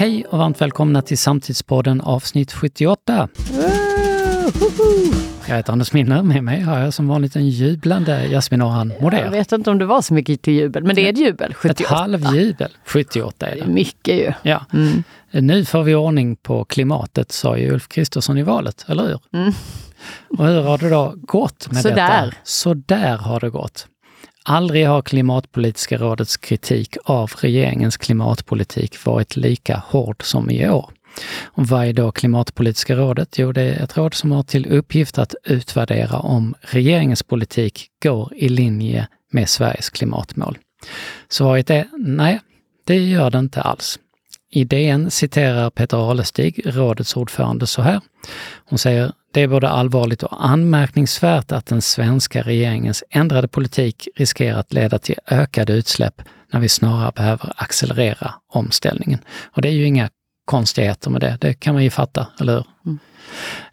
Hej och varmt välkomna till Samtidspodden avsnitt 78. Jag heter Anders Minner, med mig har jag som vanligt en jublande Jasmin Orhan Moder. Jag vet inte om det var så mycket till jubel, men det är ett jubel. 78. Ett halvjubel. 78 är det. Det är mycket ju. Ja. Mm. Nu får vi ordning på klimatet, sa ju Ulf Kristersson i valet, eller hur? Mm. Och hur har det då gått med Så detta? där. Så där har det gått. Aldrig har Klimatpolitiska rådets kritik av regeringens klimatpolitik varit lika hård som i år. Och vad är då Klimatpolitiska rådet? Jo, det är ett råd som har till uppgift att utvärdera om regeringens politik går i linje med Sveriges klimatmål. Svaret är nej, det gör det inte alls. I DN citerar Peter Alestig, rådets ordförande, så här. Hon säger det är både allvarligt och anmärkningsvärt att den svenska regeringens ändrade politik riskerar att leda till ökade utsläpp när vi snarare behöver accelerera omställningen. Och det är ju inga konstigheter med det, det kan man ju fatta, eller hur? Mm.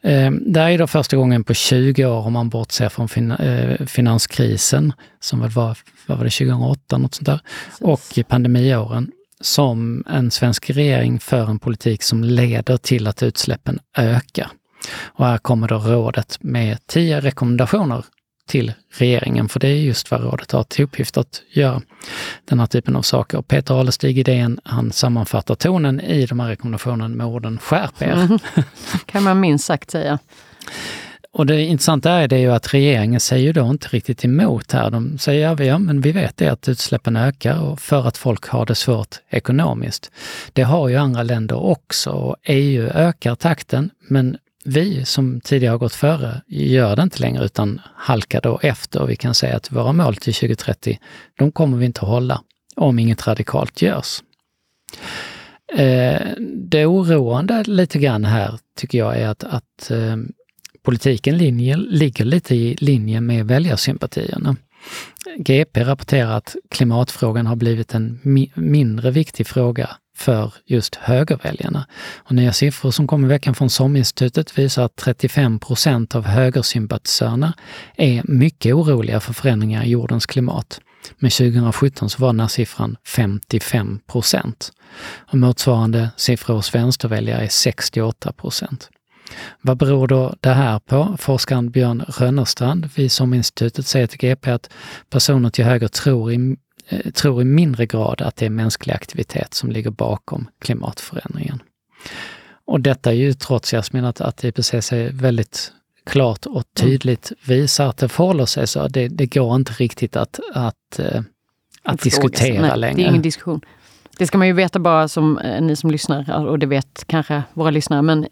Eh, det här är då första gången på 20 år, om man bortser från fin eh, finanskrisen, som väl var, var det, 2008, något sånt där, och pandemiåren, som en svensk regering för en politik som leder till att utsläppen ökar. Och här kommer då rådet med tio rekommendationer till regeringen, för det är just vad rådet har till uppgift att göra. Den här typen av saker. Peter Alestig i DN, han sammanfattar tonen i de här rekommendationerna med orden skärp er. Mm. kan man minst sagt säga. Och det intressanta är det ju att regeringen säger ju då inte riktigt emot här. De säger ja, ja men vi vet det att utsläppen ökar och för att folk har det svårt ekonomiskt. Det har ju andra länder också och EU ökar takten men vi som tidigare har gått före gör det inte längre utan halkar då efter och vi kan säga att våra mål till 2030, de kommer vi inte att hålla om inget radikalt görs. Eh, det oroande lite grann här tycker jag är att, att eh, politiken linje, ligger lite i linje med väljarsympatierna. GP rapporterar att klimatfrågan har blivit en mi mindre viktig fråga för just högerväljarna. Och nya siffror som kom i veckan från SOM-institutet visar att 35 procent av högersympatisörerna är mycket oroliga för förändringar i jordens klimat. Men 2017 så var den här siffran 55 procent. Och motsvarande siffror hos vänsterväljare är 68 procent. Vad beror då det här på? Forskaren Björn Rönnerstrand vid SOM-institutet säger till GP att personer till höger tror i, eh, tror i mindre grad att det är mänsklig aktivitet som ligger bakom klimatförändringen. Och detta är ju trots Jasmin att, att IPCC väldigt klart och tydligt visar att det förhåller sig så. Det, det går inte riktigt att, att, eh, att diskutera Nej, längre. Det är ingen diskussion. Det ska man ju veta bara som eh, ni som lyssnar, och det vet kanske våra lyssnare, men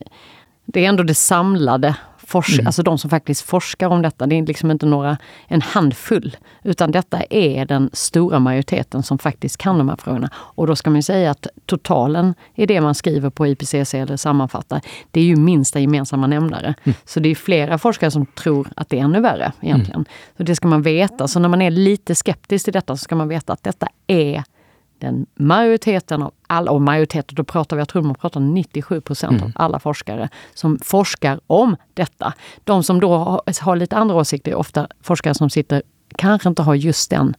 det är ändå det samlade, Mm. alltså de som faktiskt forskar om detta. Det är liksom inte några, en handfull, utan detta är den stora majoriteten som faktiskt kan de här frågorna. Och då ska man säga att totalen i det man skriver på IPCC eller sammanfattar, det är ju minsta gemensamma nämnare. Mm. Så det är flera forskare som tror att det är ännu värre egentligen. Så det ska man veta. Så när man är lite skeptisk till detta så ska man veta att detta är den majoriteten av alla, och majoriteten, då pratar vi, jag tror man pratar 97 procent Mm. av alla forskare som forskar om detta. De som då har, har lite andra åsikter är ofta forskare som sitter, kanske inte har just den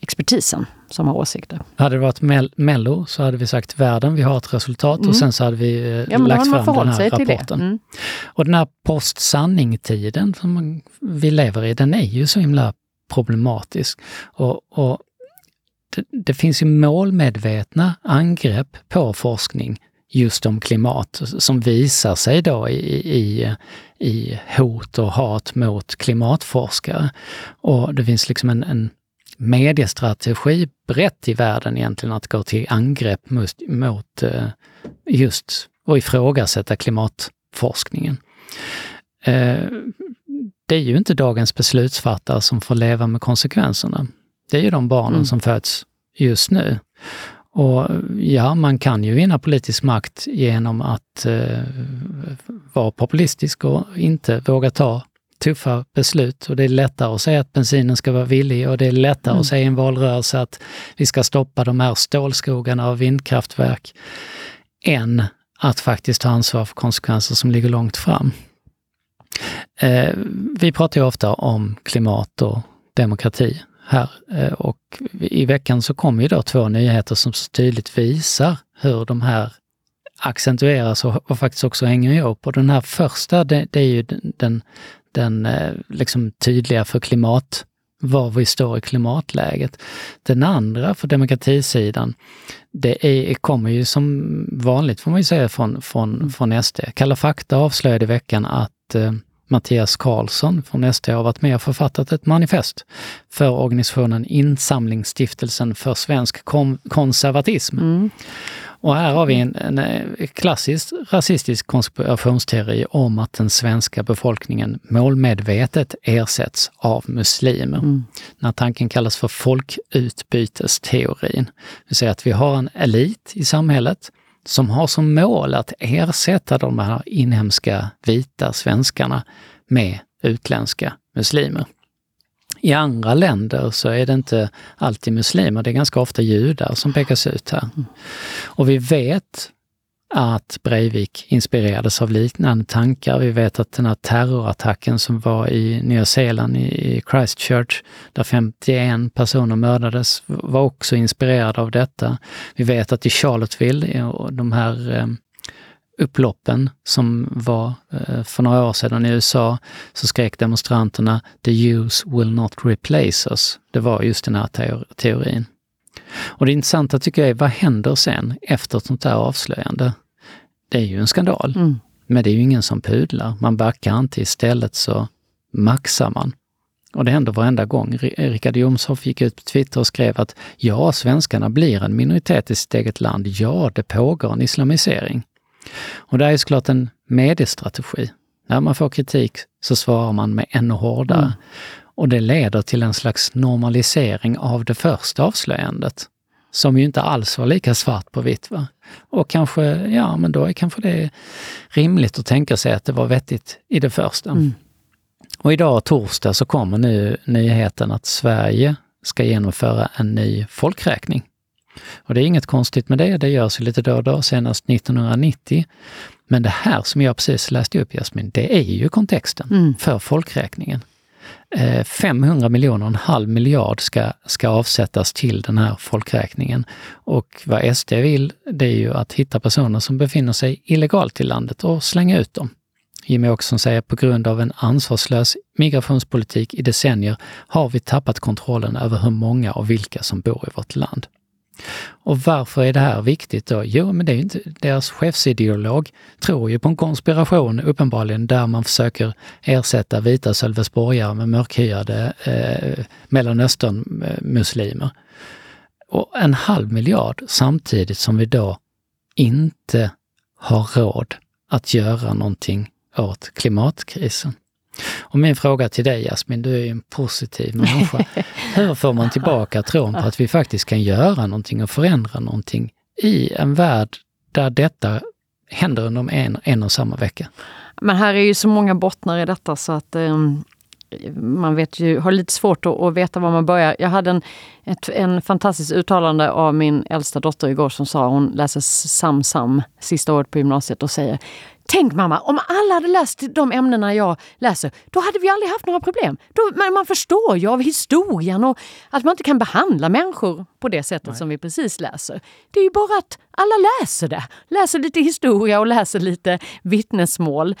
expertisen som har åsikter. Hade det varit Mel Mello så hade vi sagt världen, vi har ett resultat Mm. och sen så hade vi eh, Ja, lagt fram den här rapporten. Mm. Och den här post-sanning-tiden som man, vi lever i, den är ju så himla problematisk. Och, och det, det finns ju målmedvetna angrepp på forskning just om klimat som visar sig då i, i, i hot och hat mot klimatforskare. Och det finns liksom en, en mediestrategi brett i världen egentligen att gå till angrepp mot, mot eh, just och ifrågasätta klimatforskningen. Eh, Det är ju inte dagens beslutsfattare som får leva med konsekvenserna. Det är ju de barnen Mm. som föds just nu. Och ja, man kan ju vinna politisk makt genom att eh, vara populistisk och inte våga ta tuffa beslut. Och det är lättare att säga att bensinen ska vara villig och det är lättare Mm. att säga i en valrörelse att vi ska stoppa de här stålskogarna av vindkraftverk än att faktiskt ta ansvar för konsekvenser som ligger långt fram. Eh, vi pratar ju ofta om klimat och demokrati här eh, och i veckan så kom ju då två nyheter som så tydligt visar hur de här accentueras och, och faktiskt också hänger ihop. Och den här första, det, det är ju den, den eh, liksom tydliga för klimat, var vi står i klimatläget. Den andra för demokratisidan, det är, kommer ju som vanligt får man ju säga från, från, från SD. Kalla fakta avslöjade i veckan att eh, Mattias Karlsson från SD har varit med och författat ett manifest för organisationen Insamlingsstiftelsen för svensk konservatism. Mm. Och här har vi en, en, eh, klassisk rasistisk konspirationsteori om att den svenska befolkningen målmedvetet ersätts av muslimer. Mm. Den här tanken kallas för folkutbytesteorin. Det vill säga att vi har en elit i samhället som har som mål att ersätta de här inhemska vita svenskarna med utländska muslimer. I andra länder så är det inte alltid muslimer, det är ganska ofta judar som pekas ut här. Och vi vet att Breivik inspirerades av liknande tankar. Vi vet att den här terrorattacken som var i Nya Zeeland, i Christchurch, där 51 personer mördades, var också inspirerad av detta. Vi vet att i Charlottesville, de här eh, upploppen som var eh, för några år sedan i USA så skrek demonstranterna “The Jews will not replace us”. Det var just den här teorin. Och det intressanta tycker jag är, vad händer sen efter ett sånt här avslöjande? Det är ju en skandal. Mm. Men det är ju ingen som pudlar. Man backar inte, istället så maxar man. Och det händer varenda gång. Richard Jomshoff gick ut på Twitter och skrev att ja, svenskarna blir en minoritet i sitt eget land. Ja, det pågår en islamisering. Och det är såklart en mediestrategi. När man får kritik så svarar man med ännu hårdare. Mm. Och det leder till en slags normalisering av det första avslöjandet. Som ju inte alls var lika svart på vitt. Va? Och kanske, ja men då är kanske det rimligt att tänka sig att det var vettigt i det första. Mm. Och idag torsdag så kommer nu nyheten att Sverige ska genomföra en ny folkräkning. Och det är inget konstigt med det, det görs ju lite då och då, senast 1990. Men det här som jag precis läste upp Jasmin, det är ju kontexten mm. för folkräkningen. Eh, 500 miljoner, en halv miljard ska, ska avsättas till den här folkräkningen. Och vad SD vill, det är ju att hitta personer som befinner sig illegalt i landet och slänga ut dem. Jimmie Åkesson säger på grund av en ansvarslös migrationspolitik i decennier har vi tappat kontrollen över hur många och vilka som bor i vårt land. Och varför är det här viktigt då? Jo, men det är inte, deras chefsideolog tror ju på en konspiration uppenbarligen där man försöker ersätta vita sölvesborgare med mörkhyade eh, Mellanöstern-muslimer. Och en halv miljard samtidigt som vi då inte har råd att göra någonting åt klimatkrisen. Och min fråga till dig Jasmin, du är ju en positiv människa. Hur får man tillbaka tron på att vi faktiskt kan göra någonting och förändra någonting i en värld där detta händer under en, en och samma vecka? Men här är ju så många bottnar i detta så att um man vet ju, har lite svårt att, att, veta var man börjar. Jag hade en, ett en fantastiskt uttalande av min äldsta dotter igår som sa, hon läser SamSam sista året på gymnasiet och säger Tänk mamma, om alla hade läst de ämnena jag läser, då hade vi aldrig haft några problem. Då, man, man förstår ju av historien och att man inte kan behandla människor på det sättet Nej. som vi precis läser. Det är ju bara att alla läser det. Läser lite historia och läser lite vittnesmål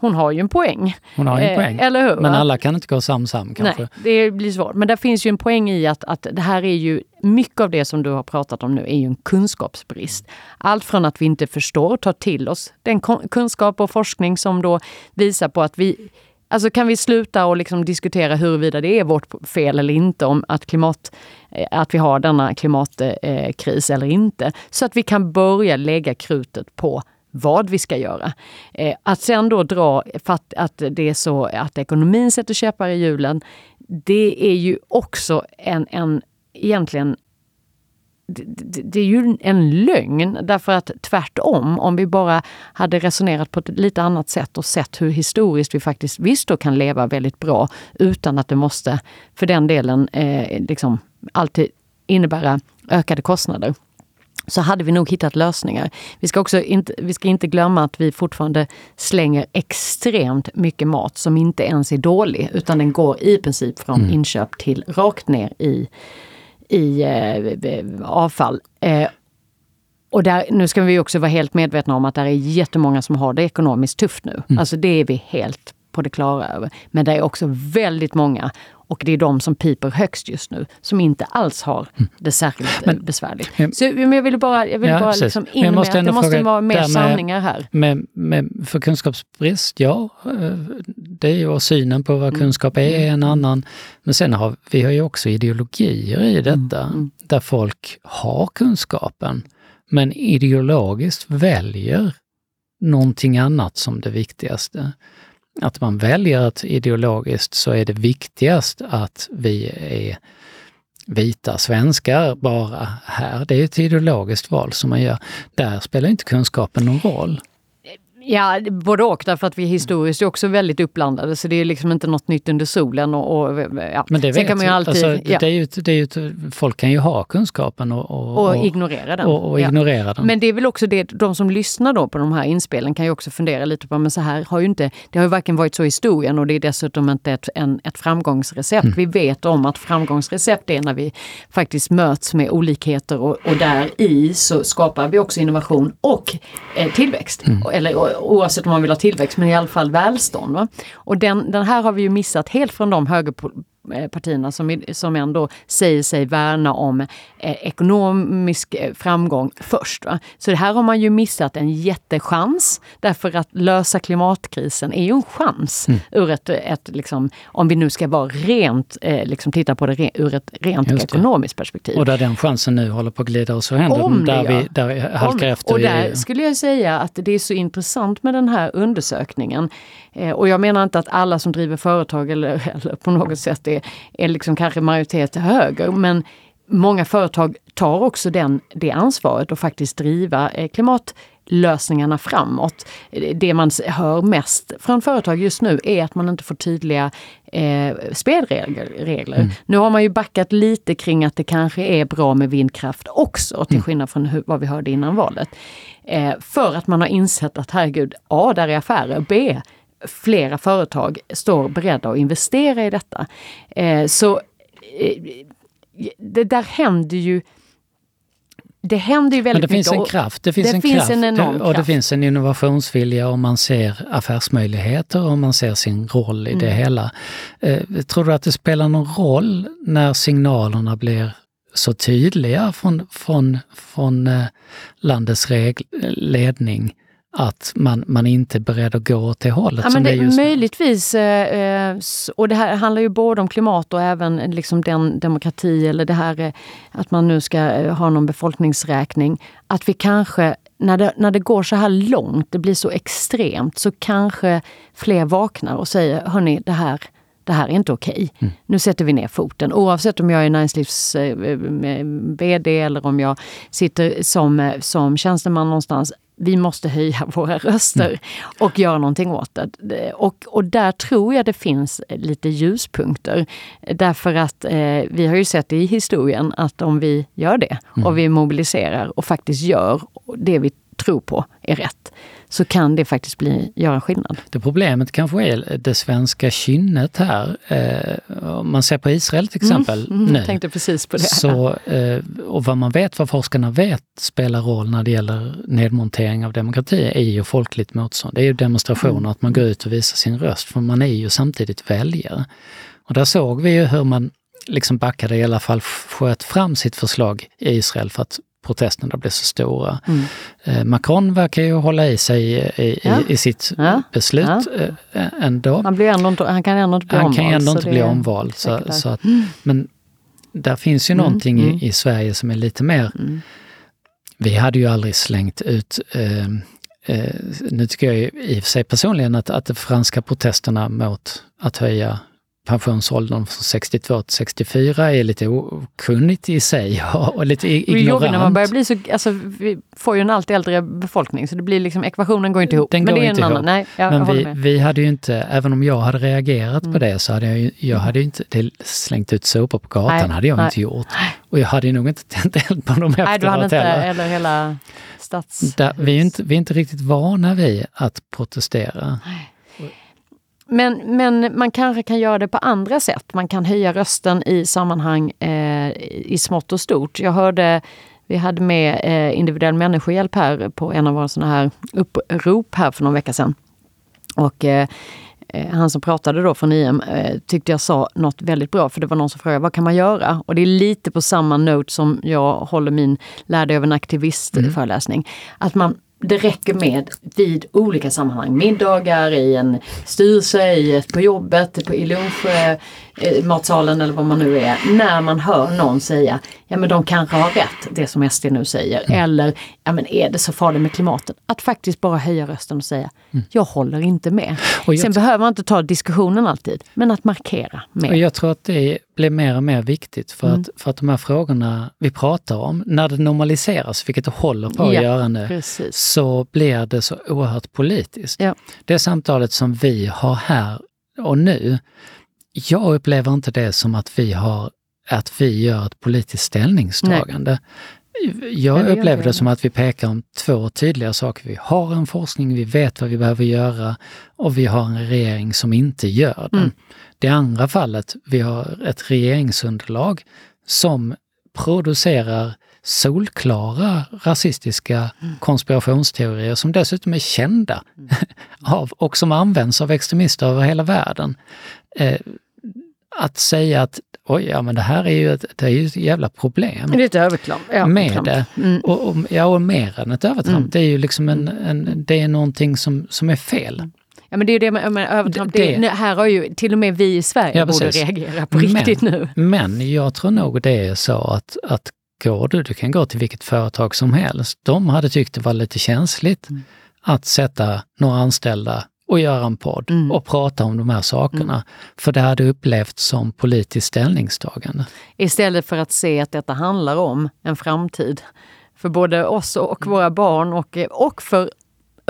hon har ju en poäng. Hon har en eh, poäng. Eller hur? Men alla kan inte gå sam-sam kanske? Nej, det blir svårt. Men det finns ju en poäng i att, att det här är ju, mycket av det som du har pratat om nu är ju en kunskapsbrist. Allt från att vi inte förstår och tar till oss den kunskap och forskning som då visar på att vi Alltså kan vi sluta och liksom diskutera huruvida det är vårt fel eller inte om att, klimat, eh, att vi har denna klimatkris eller inte. Så att vi kan börja lägga krutet på vad vi ska göra. Eh, att sen då dra för att, att det är så att ekonomin sätter käppar i hjulen, det är ju också en, en egentligen det, det, är ju en lögn därför att tvärtom, om vi bara hade resonerat på ett lite annat sätt och sett hur historiskt vi faktiskt visst då kan leva väldigt bra utan att det måste för den delen eh, liksom alltid innebära ökade kostnader så hade vi nog hittat lösningar. Vi ska, också inte, vi ska inte glömma att vi fortfarande slänger extremt mycket mat som inte ens är dålig utan den går i princip från mm. inköp till rakt ner i, i eh, avfall. Eh, och där, nu ska vi också vara helt medvetna om att det är jättemånga som har det ekonomiskt tufft nu. Mm. Alltså det är vi helt på det klara över. Men det är också väldigt många och det är de som piper högst just nu, som inte alls har mm. det särskilt eh, men, besvärligt. Men, så jag ville bara, jag vill ja, bara liksom in med att det måste vara mer sanningar här. Med, med, för kunskapsbrist, ja, eh, det är ju synen på vad mm. kunskap är mm. en annan. Men sen har vi har ju också ideologier i detta, mm. mm. där folk har kunskapen, men ideologiskt väljer någonting annat som det viktigaste att man väljer att ideologiskt så är det viktigast att vi är vita svenskar bara här. Det är ett ideologiskt val som man gör. Där spelar inte kunskapen någon roll. Ja, både och. Därför att vi historiskt är också väldigt uppblandade så det är liksom inte något nytt under solen. Och, och ja. Men det, vet, kan man ju alltid, alltså, ja. det är ju, det är ju, folk kan ju ha kunskapen och, och, och ignorera den. Och, och ignorera den. Men det är väl också det, de som lyssnar då på de här inspelen kan ju också fundera lite på, men så här har ju inte, det har ju varken varit så i historien och det är dessutom inte ett, en, ett framgångsrecept. Mm. Vi vet om att framgångsrecept är när vi faktiskt möts med olikheter och, och där i så skapar vi också innovation och eh, tillväxt. Mm. Eller oavsett om man vill ha tillväxt, men i alla fall välstånd. Va? Och den, den här har vi ju missat helt från de högerpartierna som, som ändå säger sig värna om eh, ekonomisk eh, framgång först. Va? Så det här har man ju missat en jättechans. Därför att lösa klimatkrisen är ju en chans mm. ur ett, ett liksom, om vi nu ska vara rent, eh, liksom titta på det ur ett rent ekonomiskt perspektiv. Och där den chansen nu håller på att glida oss ur händerna, där ja. vi där halkar om, efter. Och där skulle jag säga att det är så intressant med den här undersökningen. Eh, och jag menar inte att alla som driver företag eller, eller på något sätt är, är liksom kanske majoritet till höger, men många företag tar också den, det ansvaret och faktiskt driva eh, klimatlösningarna framåt. Det man hör mest från företag just nu är att man inte får tydliga eh, spelregler. Mm. Nu har man ju backat lite kring att det kanske är bra med vindkraft också, till mm. skillnad från hur, vad vi hörde innan valet. Eh, för att man har insett att herregud, A, där är affärer, B, flera företag står beredda att investera i detta. Eh, så eh, det där händer ju det händer ju väldigt Men det mycket. finns en kraft. Det finns det en finns kraft. En enorm och kraft. det finns en innovationsvilja och man ser affärsmöjligheter och man ser sin roll i mm. det hela. Eh, tror du att det spelar någon roll när signalerna blir så tydliga från, från, från landets ledning att man, man inte är beredd att gå åt det hållet ja, som det, det Möjligtvis, eh, och det här handlar ju både om klimat och även liksom den demokrati eller det här eh, att man nu ska eh, ha någon befolkningsräkning. Att vi kanske, när det, när det går så här långt, det blir så extremt, så kanske fler vaknar och säger, hörni, det här det här är inte okej. Okay. Mm. Nu sätter vi ner foten. Oavsett om jag är näringslivs eh, VD eller om jag sitter som, som tjänsteman någonstans vi måste höja våra röster mm. och göra någonting åt det. Och, och där tror jag det finns lite ljuspunkter. Därför att eh, vi har ju sett i historien att om vi gör det mm. och vi mobiliserar och faktiskt gör det vi tror på är rätt, så kan det faktiskt bli, göra skillnad. Det problemet kanske är det svenska kynnet här. Eh, om man ser på Israel till mm, exempel mm, mm, nu. tänkte precis på det. Så, eh, och vad man vet, vad forskarna vet spelar roll när det gäller nedmontering av demokrati är ju folkligt motstånd. Det är ju demonstrationer, mm. att man går ut och visar sin röst, för man är ju samtidigt väljare. Och där såg vi ju hur man liksom backade, i alla fall sköt fram sitt förslag i Israel för att protesterna blir så stora. Mm. Eh, Macron verkar ju hålla i sig i, ja. i, sitt ja. beslut ja. Eh, ändå. Han, blir ändå han kan ändå inte bli han omvald. Kan ändå inte bli omvald. Så, så att. Men där finns ju mm. någonting mm. I, i, Sverige som är lite mer... Mm. Vi hade ju aldrig slängt ut eh, eh, nu tycker jag i och för sig personligen att, att de franska protesterna mot att höja pensionsåldern från 62 till 64 är lite okunnigt i sig och lite ignorant. när man börjar bli så, alltså, vi får ju en allt äldre befolkning så det blir liksom, ekvationen går inte ihop. Den men går det är en annan. Nej, jag, men vi, vi hade ju inte, även om jag hade reagerat mm. på det så hade jag ju, jag hade inte slängt ut sopor på gatan, nej, hade jag nej. inte gjort. Och jag hade nog inte tänt eld på dem efteråt Nej, du hade inte, heller. eller hela stats... Där, vi, är inte, vi är inte riktigt vana vid att protestera. Nej. Men, men man kanske kan göra det på andra sätt. Man kan höja rösten i sammanhang eh, i smått och stort. Jag hörde Vi hade med eh, individuell människohjälp här på en av våra sådana här upprop här för någon vecka sedan. Och eh, eh han som pratade då från IM eh, tyckte jag sa något väldigt bra, för det var någon som frågade vad kan man göra? Och det är lite på samma note som jag håller min lärde av en aktivist-föreläsning. Mm. Att man det räcker med vid olika sammanhang, middagar, i en styrelse, i ett, på jobbet, på, i eh, lunchmatsalen eller vad man nu är. När man hör någon säga, ja men de kanske har rätt, det som SD nu säger. Mm. Eller, ja men är det så farligt med klimatet? Att faktiskt bara höja rösten och säga, mm. jag håller inte med. Sen behöver man inte ta diskussionen alltid, men att markera mer. Och jag tror att det blir mer och mer viktigt för, mm. att, för att de här frågorna vi pratar om, när det normaliseras, vilket det håller på att ja, göra nu, precis. så blir det så oerhört politiskt. Ja. Det samtalet som vi har här och nu, jag upplever inte det som att vi har att vi gör ett politiskt ställningstagande. Nej. Jag upplever det som att vi pekar om två tydliga saker. Vi har en forskning, vi vet vad vi behöver göra och vi har en regering som inte gör det. Mm. Det andra fallet, vi har ett regeringsunderlag som producerar solklara rasistiska mm. konspirationsteorier som dessutom är kända mm. av och som används av extremister över hela världen. Att säga att oj, ja men det här är ju ett, det är ju ett jävla problem. Det är ett övertramp. Ja, med det. Mm. Och, och, ja, och mer än ett övertramp. Mm. Det är ju liksom en, en, det är någonting som, som är fel. Ja men det är ju det med, med övertramp. Det, det, här har ju till och med vi i Sverige ja, borde reagera på riktigt men, nu. Men jag tror nog det är så att, att går du, du kan gå till vilket företag som helst. De hade tyckt det var lite känsligt mm. att sätta några anställda och göra en podd mm. och prata om de här sakerna. Mm. För det hade upplevts som politiskt ställningstagande. Istället för att se att detta handlar om en framtid för både oss och våra barn och, och för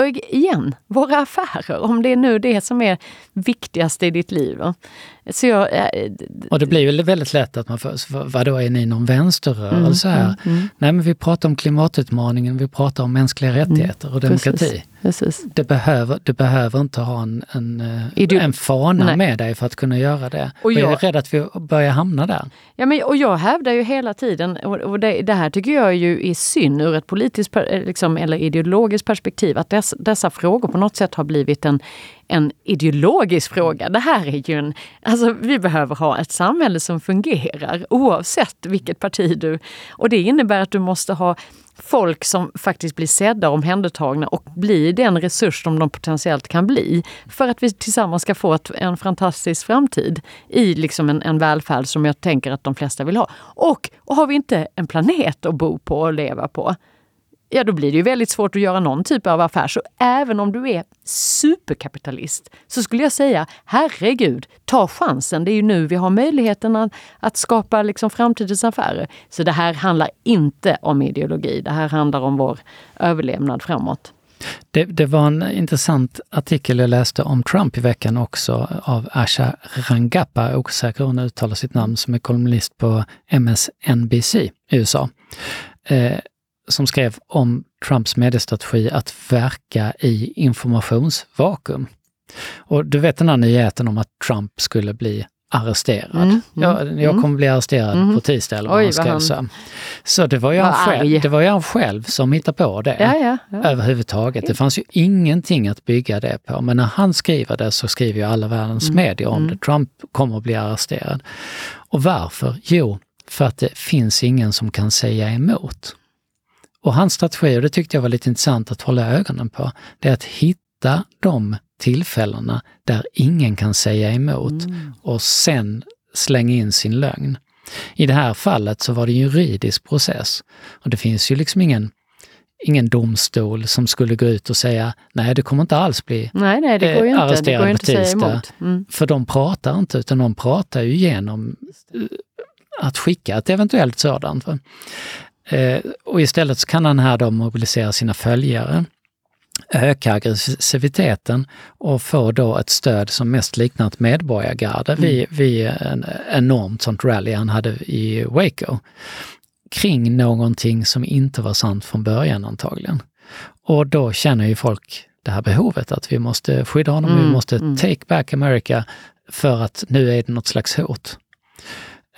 igen, våra affärer, om det är nu det som är viktigast i ditt liv. Så jag, äh, och det blir ju väldigt lätt att man får, vadå är ni någon vänsterrörelse mm, här? Mm, mm. Nej men vi pratar om klimatutmaningen, vi pratar om mänskliga mm, rättigheter och demokrati. Precis, precis. Det, behöver, du behöver inte ha en, en, eh, en fana Nej. med dig för att kunna göra det. Och jag, jag är rädd att vi börjar hamna där. Ja, men, och jag hävdar ju hela tiden, och, och det, det, här tycker jag ju är synd ur ett politiskt liksom, eller ideologiskt perspektiv, att dess, dessa frågor på något sätt har blivit en en ideologisk fråga. Det här är ju en... Alltså vi behöver ha ett samhälle som fungerar oavsett vilket parti du... Och det innebär att du måste ha folk som faktiskt blir sedda och omhändertagna och blir den resurs som de potentiellt kan bli. För att vi tillsammans ska få ett, en fantastisk framtid i liksom en, en välfärd som jag tänker att de flesta vill ha. Och, och har vi inte en planet att bo på och leva på, ja då blir det ju väldigt svårt att göra någon typ av affär. Så även om du är superkapitalist så skulle jag säga, herregud, ta chansen. Det är ju nu vi har möjligheten att, att skapa liksom framtidens affärer. Så det här handlar inte om ideologi. Det här handlar om vår överlevnad framåt. Det, det, var en intressant artikel jag läste om Trump i veckan också av Asha Rangappa, osäker hur hon uttalar sitt namn, som är kolumnist på MSNBC i USA. Eh, som skrev om Trumps mediestrategi att verka i informationsvakuum. Och du vet den här nyheten om att Trump skulle bli arresterad. Mm, mm, jag, jag mm. kommer bli arresterad mm. på tisdag eller vad Oj, man ska säga. Så det var, ju han själv, det var ju han själv som hittade på det ja, ja, ja. överhuvudtaget. Det fanns ju ingenting att bygga det på. Men när han skriver det så skriver ju alla världens mm. medier om mm. det. Trump kommer att bli arresterad. Och varför? Jo, för att det finns ingen som kan säga emot. Och hans strategi, och det tyckte jag var lite intressant att hålla ögonen på, det är att hitta de tillfällena där ingen kan säga emot mm. och sen slänga in sin lögn. I det här fallet så var det en juridisk process och det finns ju liksom ingen ingen domstol som skulle gå ut och säga nej, det kommer inte alls bli nej, nej, det går ju arresterad inte. Det går inte tisdag. Mm. För de pratar inte, utan de pratar ju genom eh, att skicka ett eventuellt sådant. Eh, och istället så kan han här då mobilisera sina följare, öka aggressiviteten och få då ett stöd som mest liknar ett medborgargarde mm. vid, vid en enormt sånt rally han hade i Waco. Kring någonting som inte var sant från början antagligen. Och då känner ju folk det här behovet att vi måste skydda honom, mm. vi måste mm. take back America för att nu är det något slags hot.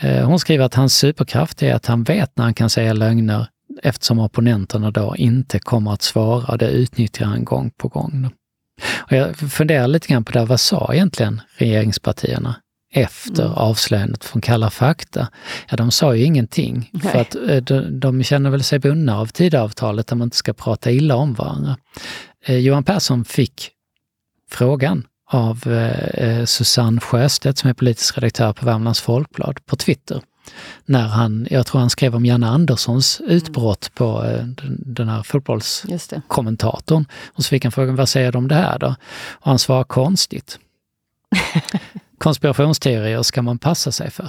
Eh, hon skriver att hans superkraft är att han vet när han kan säga lögner eftersom opponenterna då inte kommer att svara. Det utnyttjar han gång på gång. Och jag funderar lite grann på det, vad sa egentligen regeringspartierna efter mm. avslöjandet från Kalla fakta? Ja, de sa ju ingenting. Nej. För att eh, de, de känner väl sig bundna av Tidöavtalet där man inte ska prata illa om varandra. Eh, Johan Persson fick frågan av eh, Susanne Sjöstedt som är politisk redaktör på Värmlands Folkblad på Twitter när han, jag tror han skrev om Janne Anderssons mm. utbrott på eh, den här fotbollskommentatorn. Och så fick han frågan, vad säger du om det här då? Och han svarade konstigt. Konspirationsteorier ska man passa sig för.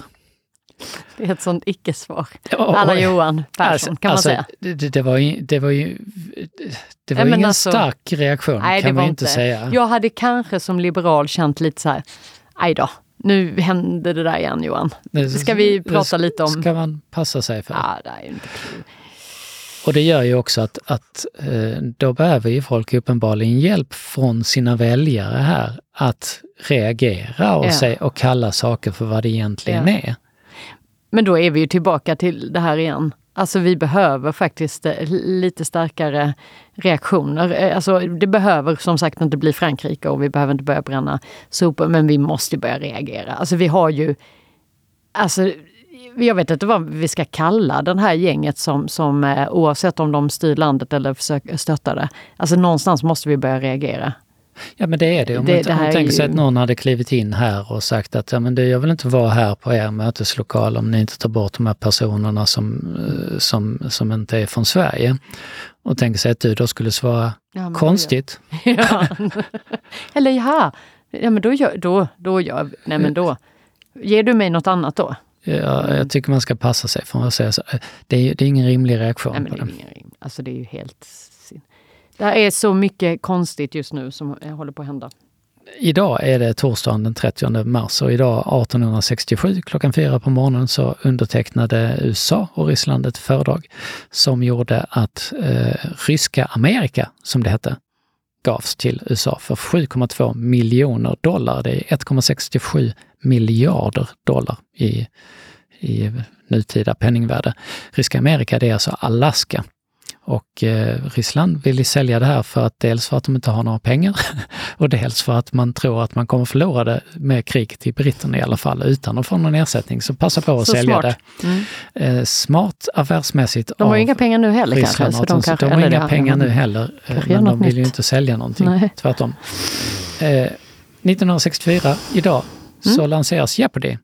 Det ett sånt icke-svar. Alla Johan Persson alltså, kan man alltså, säga. Det, det, var ju, det var ju, det var ingen alltså, stark reaktion nej, kan man inte säga. Jag hade kanske som liberal känt lite så här, aj då, nu hände det där igen Johan. Det ska vi prata lite om. ska man passa sig för. Ja, det är inte kul. Och det gör ju också att, att eh, då behöver ju folk uppenbarligen hjälp från sina väljare här att reagera och, ja. säga, och kalla saker för vad det egentligen ja. är. Men då är vi ju tillbaka till det här igen. Alltså vi behöver faktiskt eh, lite starkare reaktioner. Eh, alltså det behöver som sagt inte bli Frankrike och vi behöver inte börja bränna sopor, men vi måste börja reagera. Alltså vi har ju... Alltså, jag vet inte vad vi ska kalla den här gänget som, som eh, oavsett om de styr landet eller försöker stötta det. Alltså någonstans måste vi börja reagera. Ja men det är det. Om det, man, det tänker sig ju... att någon hade klivit in här och sagt att ja, men det, jag vill inte vara här på er möteslokal om ni inte tar bort de här personerna som, eh, som, som inte är från Sverige. Och tänker sig att du då skulle svara ja, konstigt. Ja. Eller ja, ja men då gör, då, då gör, nej men då, ger du mig något annat då? Ja, jag tycker man ska passa sig för att säga så. Det är, det är ingen rimlig reaktion nej, på det. Ingen, alltså det är ju helt det är så mycket konstigt just nu som eh, håller på att hända. Idag är det torsdagen den 30 mars och idag 1867 klockan fyra på morgonen så undertecknade USA och Ryssland ett fördrag som gjorde att eh, ryska Amerika, som det hette, gavs till USA för 7,2 miljoner dollar. Det är 1,67 miljarder dollar i, i nutida penningvärde. Ryska Amerika, det är alltså Alaska och eh, Ryssland vill sälja det här för att dels för att de inte har några pengar och dels för att man tror att man kommer förlora det med kriget till britterna i alla fall utan att få någon ersättning. Så passa på att så sälja smart. det. Mm. Eh, smart affärsmässigt. De har inga pengar nu heller Ryssland, kanske? De, kanske, de har inga pengar nu heller, eh, men de vill nytt. ju inte sälja någonting. Nej. Tvärtom. Eh, 1964, idag, mm. så lanseras Jeopardy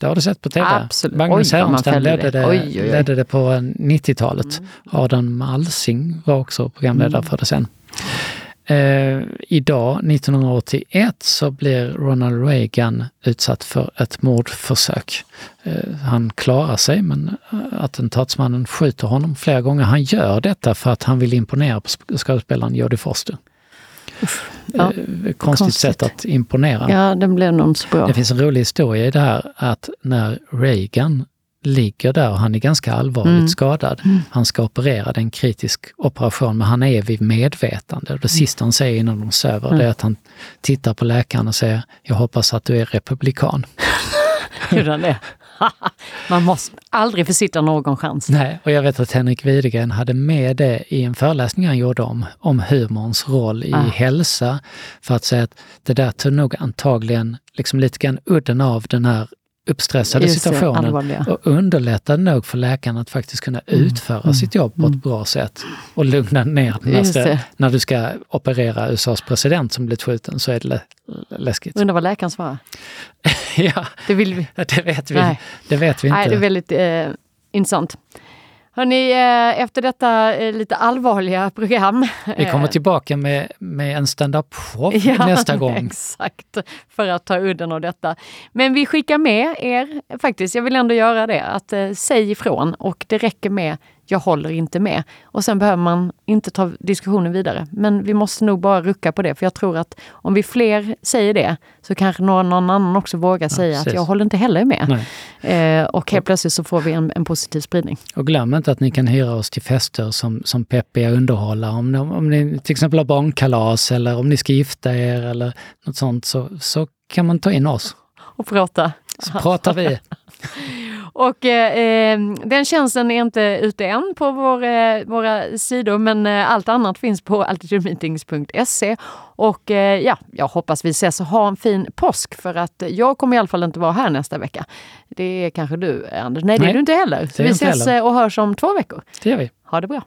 det har du sett på TV? Absolut. Magnus Härenstam ledde det, oj, oj, oj. ledde det på 90-talet. Mm. Adam Alsing var också programledare mm. för det sen. Eh, idag, 1981, så blir Ronald Reagan utsatt för ett mordförsök. Eh, han klarar sig, men eh, attentatsmannen skjuter honom flera gånger. Han gör detta för att han vill imponera på skådespelaren Jodie Foster. Ja, eh, konstigt, konstigt, sätt att imponera. Ja, den blev så bra. Det finns en rolig historia i det här att när Reagan ligger där och han är ganska allvarligt mm. skadad. Mm. Han ska operera, det är en kritisk operation, men han är vid medvetande. Det mm. sista han säger innan de söver, mm. det är att han tittar på läkaren och säger, jag hoppas att du är republikan. Gjorde han det? Man måste aldrig försitta någon chans. Nej, och jag vet att Henrik Widegren hade med det i en föreläsning han gjorde om, om humorns roll i ah. hälsa. För att säga att det där tog nog antagligen liksom lite grann udden av den här uppstressade Just situationen det, och underlättade nog för läkaren att faktiskt kunna mm. utföra mm. sitt jobb på ett mm. bra sätt och lugna ner när, när du ska operera USAs president som blivit skjuten så är det läskigt. Undrar vad läkaren svarar? ja, det, vill vi. det vet vi, det vet vi inte. Nej, det är väldigt eh, intressant. Hörni, eh, efter detta eh, lite allvarliga program. Vi kommer eh, tillbaka med, med en stand-up show ja, nästa gång. Exakt, för att ta udden av detta. Men vi skickar med er, faktiskt, jag vill ändå göra det, att eh, säg ifrån och det räcker med jag håller inte med. Och sen behöver man inte ta diskussionen vidare. Men vi måste nog bara rucka på det, för jag tror att om vi fler säger det så kanske någon, någon annan också vågar ja, säga precis. att jag håller inte heller med. Eh, och helt plötsligt så får vi en, en, positiv spridning. Och glöm inte att ni kan hyra oss till fester som, som peppiga underhållare. Om, om ni till exempel har barnkalas eller om ni ska gifta er eller något sånt så, så kan man ta in oss. Och prata. Så pratar vi. Och eh, den tjänsten är inte ute än på vår, eh, våra sidor men eh, allt annat finns på altitudemeetings.se. Och eh, ja, jag hoppas vi ses och ha en fin påsk för att jag kommer i alla fall inte vara här nästa vecka. Det är kanske du Anders? Nej, det är du inte heller. Så vi ses heller. och hörs om två veckor. Det gör vi. Ha det bra!